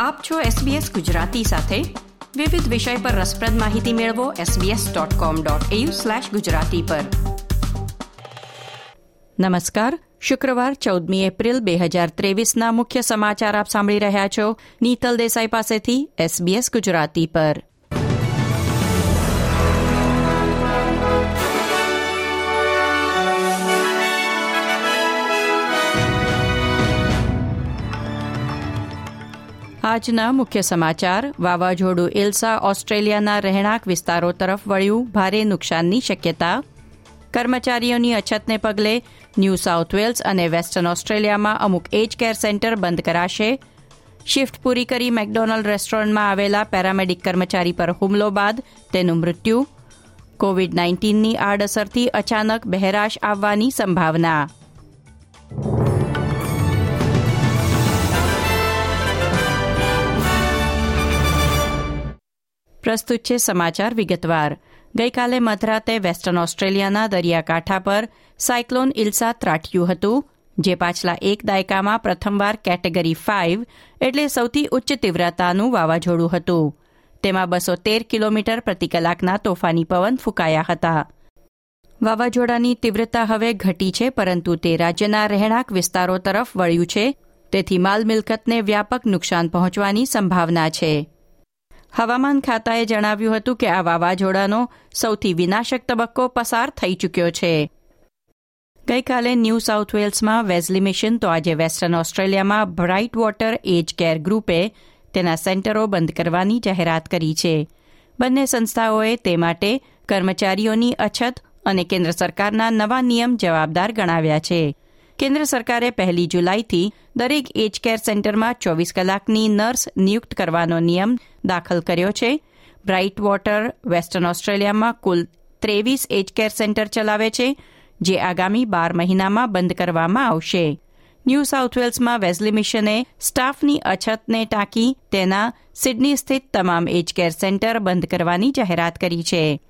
આપ છો SBS ગુજરાતી સાથે. વિવિધ વિષય પર રસપ્રદ માહિતી મેળવો sbs.com.au ગુજરાતી પર. નમસ્કાર, શુક્રવાર ચૌદમી એપ્રિલ બે હજાર ત્રેવીસના મુખ્ય સમાચાર આપ સાંભળી રહ્યા છો. નીતલ દેસાઈ પાસેથી SBS ગુજરાતી પર. આજના મુખ્ય સમાચાર. વાવાઝોડું એલ્સા ઓસ્ટ્રેલિયાના રહેણાંક વિસ્તારો તરફ વળ્યું. ભારે નુકસાનની શક્યતા. કર્મચારીઓની અછતને પગલે ન્યૂ સાઉથ વેલ્સ અને વેસ્ટર્ન ઓસ્ટ્રેલિયામાં અમુક એજ કેર સેન્ટર બંધ કરાશે. શિફ્ટ પૂરી કરી મેકડોનલ્ડ રેસ્ટોરન્ટમાં આવેલા પેરામેડિક કર્મચારી પર હુમલો બાદ તેનું મૃત્યુ. કોવિડ નાઇન્ટીનની આડઅસરથી અચાનક બહેરાશ આવવાની સંભાવના. પ્રસ્તુત છે સમાચાર વિગતવાર. ગઈકાલે મધરાતે વેસ્ટર્ન ઓસ્ટ્રેલિયાના દરિયાકાંઠા પર સાયક્લોન ઇલ્સા ત્રાટક્યું હતું, જે પાછલા એક દાયકામાં પ્રથમવાર કેટેગરી ફાઇવ એટલે સૌથી ઉચ્ચ તીવ્રતાનું વાવાઝોડું હતું. તેમાં બસો તેર કિલોમીટર પ્રતિ કલાકના તોફાની પવન ફૂંકાયા હતા. વાવાઝોડાની તીવ્રતા હવે ઘટી છે, પરંતુ તે રાજ્યના રહેણાંક વિસ્તારો તરફ વળ્યું છે, તેથી માલ મિલકતને વ્યાપક નુકસાન પહોંચવાની સંભાવના છે. હવામાન ખાતાએ જણાવ્યું હતું કે આ વાવાઝોડાનો સૌથી વિનાશક તબક્કો પસાર થઈ ચૂક્યો છે. ગઈકાલે ન્યૂ સાઉથ વેલ્સમાં વેઝલી તો આજે વેસ્ટર્ન ઓસ્ટ્રેલિયામાં બ્રાઇટ વોટર એજ કેર ગ્રુપે તેના સેન્ટરો બંધ કરવાની જાહેરાત કરી છે. બંને સંસ્થાઓએ તે માટે કર્મચારીઓની અછત અને કેન્દ્ર સરકારના નવા નિયમ જવાબદાર ગણાવ્યા છે. કેન્દ્ર સરકારે પહેલી જુલાઈથી દરેક એજ કેર સેન્ટરમાં ચોવીસ કલાકની નર્સ નિયુક્ત કરવાનો નિયમ દાખલ કર્યો છે. બ્રાઇટ વોટર વેસ્ટર્ન ઓસ્ટ્રેલિયામાં કુલ ત્રેવીસ એજ કેર સેન્ટર ચલાવે છે, જે આગામી બાર મહિનામાં બંધ કરવામાં આવશે. ન્યૂ સાઉથ વેલ્સમાં વેઝલી મિશને સ્ટાફની અછતને ટાંકી તેના સિડની સ્થિત તમામ એજ કેર સેન્ટર બંધ કરવાની જાહેરાત કરી છે.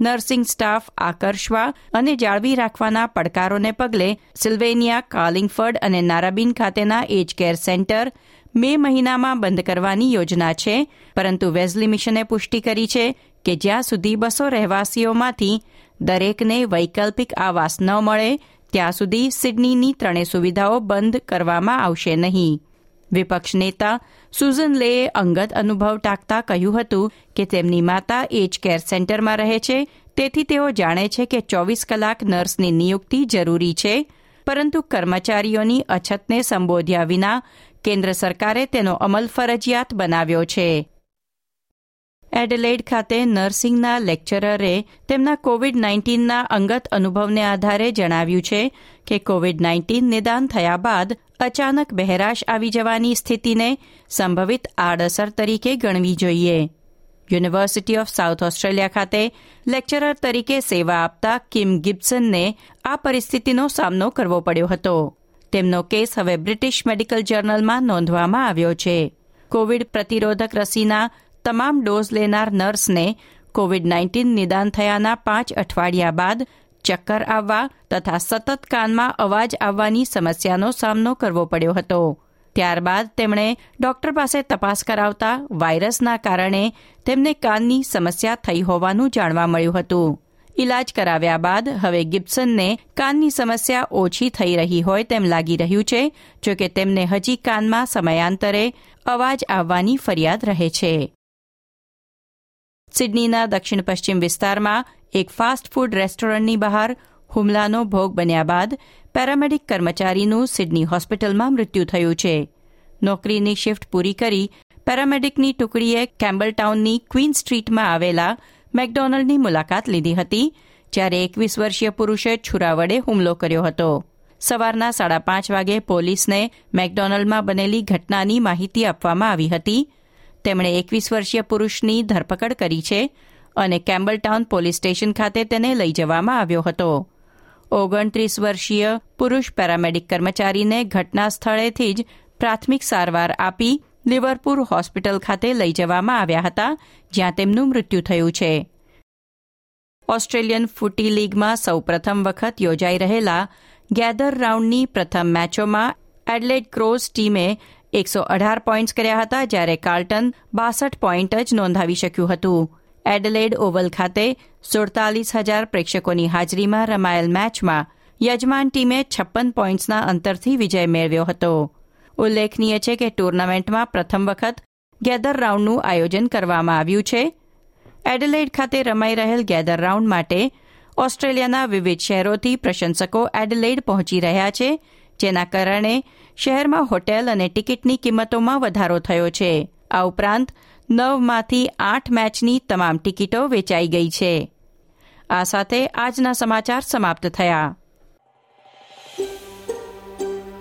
નર્સિંગ સ્ટાફ આકર્ષવા અને જાળવી રાખવાના પડકારોને પગલે સિલ્વેનિયા, કાલિંગફર્ડ અને નારાબીન ખાતેના એજ કેર સેન્ટર મે મહિનામાં બંધ કરવાની યોજના છે. પરંતુ વેઝલી મિશને પુષ્ટિ કરી છે કે જ્યાં સુધી બસો રહેવાસીઓમાંથી દરેકને વૈકલ્પિક આવાસ ન મળે, ત્યાં સુધી સિડનીની ત્રણેય સુવિધાઓ બંધ કરવામાં આવશે નહીં. વિપક્ષ નેતા સુઝન લેએ અંગત અનુભવ ટાંકતા કહ્યું હતું કે તેમની માતા એજ કેર સેન્ટરમાં રહે છે. તેથી તેઓ જાણે છે કે ચોવીસ કલાક નર્સની નિયુક્તિ જરૂરી છે. પરંતુ કર્મચારીઓની અછતને સંબોધ્યા વિના કેન્દ્ર સરકારે તેનો અમલ ફરજિયાત બનાવ્યો છે. એડલેડ ખાતે નર્સિંગના લેક્ચરરે તેમના કોવિડ નાઇન્ટીનના અંગત અનુભવને આધારે જણાવ્યું છે કે કોવિડ નાઇન્ટીન નિદાન થયા બાદ અચાનક બહેરાશ આવી જવાની સ્થિતિને સંભવિત આડઅસર તરીકે ગણવી જોઈએ. યુનિવર્સિટી ઓફ સાઉથ ઓસ્ટ્રેલિયા ખાતે લેક્ચરર તરીકે સેવા આપતા કિમ ગિબ્સનને આ પરિસ્થિતિનો સામનો કરવો પડ્યો હતો. તેમનો કેસ હવે બ્રિટિશ મેડિકલ જર્નલમાં નોંધવામાં આવ્યો છે. કોવિડ પ્રતિરોધક રસીના તમામ ડોઝ લેનાર નર્સને કોવિડ નાઇન્ટીન નિદાન થયાના પાંચ અઠવાડિયા બાદ ચક્કર આવવા તથા સતત કાનમાં અવાજ આવવાની સમસ્યાનો સામનો કરવો પડ્યો હતો. ત્યારબાદ તેમણે ડોક્ટર પાસે તપાસ કરાવતા વાયરસના કારણે તેમને કાનની સમસ્યા થઈ હોવાનું જાણવા મળ્યું હતું. ઇલાજ કરાવ્યા બાદ હવે ગિબ્સનને કાનની સમસ્યા ઓછી થઈ રહી હોય તેમ લાગી રહ્યું છે જોકે તેમને હજી કાનમાં સમયાંતરે અવાજ આવવાની ફરિયાદ રહે છે. સિડનીના દક્ષિણ પશ્ચિમ વિસ્તારમાં એક ફાસ્ટ ફૂડ રેસ્ટોરન્ટની બહાર હુમલાનો ભોગ બન્યા બાદ પેરામેડિક કર્મચારીનું સિડની હોસ્પિટલમાં મૃત્યુ થયું છે. નોકરીની શિફ્ટ પૂરી કરી પેરામેડિકની ટુકડીએ કેમ્બલટાઉનની ક્વીન સ્ટ્રીટમાં આવેલા મેકડોનલ્ડની મુલાકાત લીધી હતી, જ્યારે એકવીસ વર્ષીય પુરુષે છુરા વડે હુમલો કર્યો હતો. સવારના સાડા પાંચ વાગે પોલીસને મેકડોનલ્ડમાં બનેલી ઘટનાની માહિતી આપવામાં આવી હતી. તેમણે એકવીસ વર્ષીય પુરુષની ધરપકડ કરી છે અને કેમ્બલટાઉન પોલીસ સ્ટેશન ખાતે તેને લઈ જવામાં આવ્યો હતો. ઓગણત્રીસ વર્ષીય પુરુષ પેરામેડિક કર્મચારીને ઘટના સ્થળેથી જ પ્રાથમિક સારવાર આપી લિવરપુર હોસ્પિટલ ખાતે લઈ જવામાં આવ્યા હતા, જ્યાં તેમનું મૃત્યુ થયું છે. ઓસ્ટ્રેલિયન ફૂટી લીગમાં સૌ પ્રથમ વખત યોજાઈ રહેલા ગેધર રાઉન્ડની પ્રથમ મેચોમાં એડલેડ ક્રોઝ ટીમે એકસો અઢાર પોઇન્ટ્સ કર્યા હતા, જ્યારે કાર્લ્ટન બાસઠ પોઈન્ટ જ નોંધાવી શક્યું હતું. એડલેડ ઓવલ ખાતે સુડતાલીસ હજાર પ્રેક્ષકોની હાજરીમાં રમાયેલ મેચમાં યજમાન ટીમે છપ્પન પોઈન્ટ્સના અંતરથી વિજય મેળવ્યો હતો. ઉલ્લેખનીય છે કે ટુર્નામેન્ટમાં પ્રથમ વખત ગેધર રાઉન્ડનું આયોજન કરવામાં આવ્યું છે. એડલેડ ખાતે રમાઈ રહેલ ગેધર રાઉન્ડ માટે ઓસ્ટ્રેલિયાના વિવિધ શહેરોથી પ્રશંસકો એડલેડ પહોંચી રહ્યા છે, જેના કારણે શહેરમાં હોટેલ અને ટિકિટની કિંમતોમાં વધારો થયો છે. આ ઉપરાંત નવમાંથી આઠ મેચની તમામ ટિકિટો વેચાઈ ગઈ છે. આ સાથે આજના સમાચાર સમાપ્ત થયા.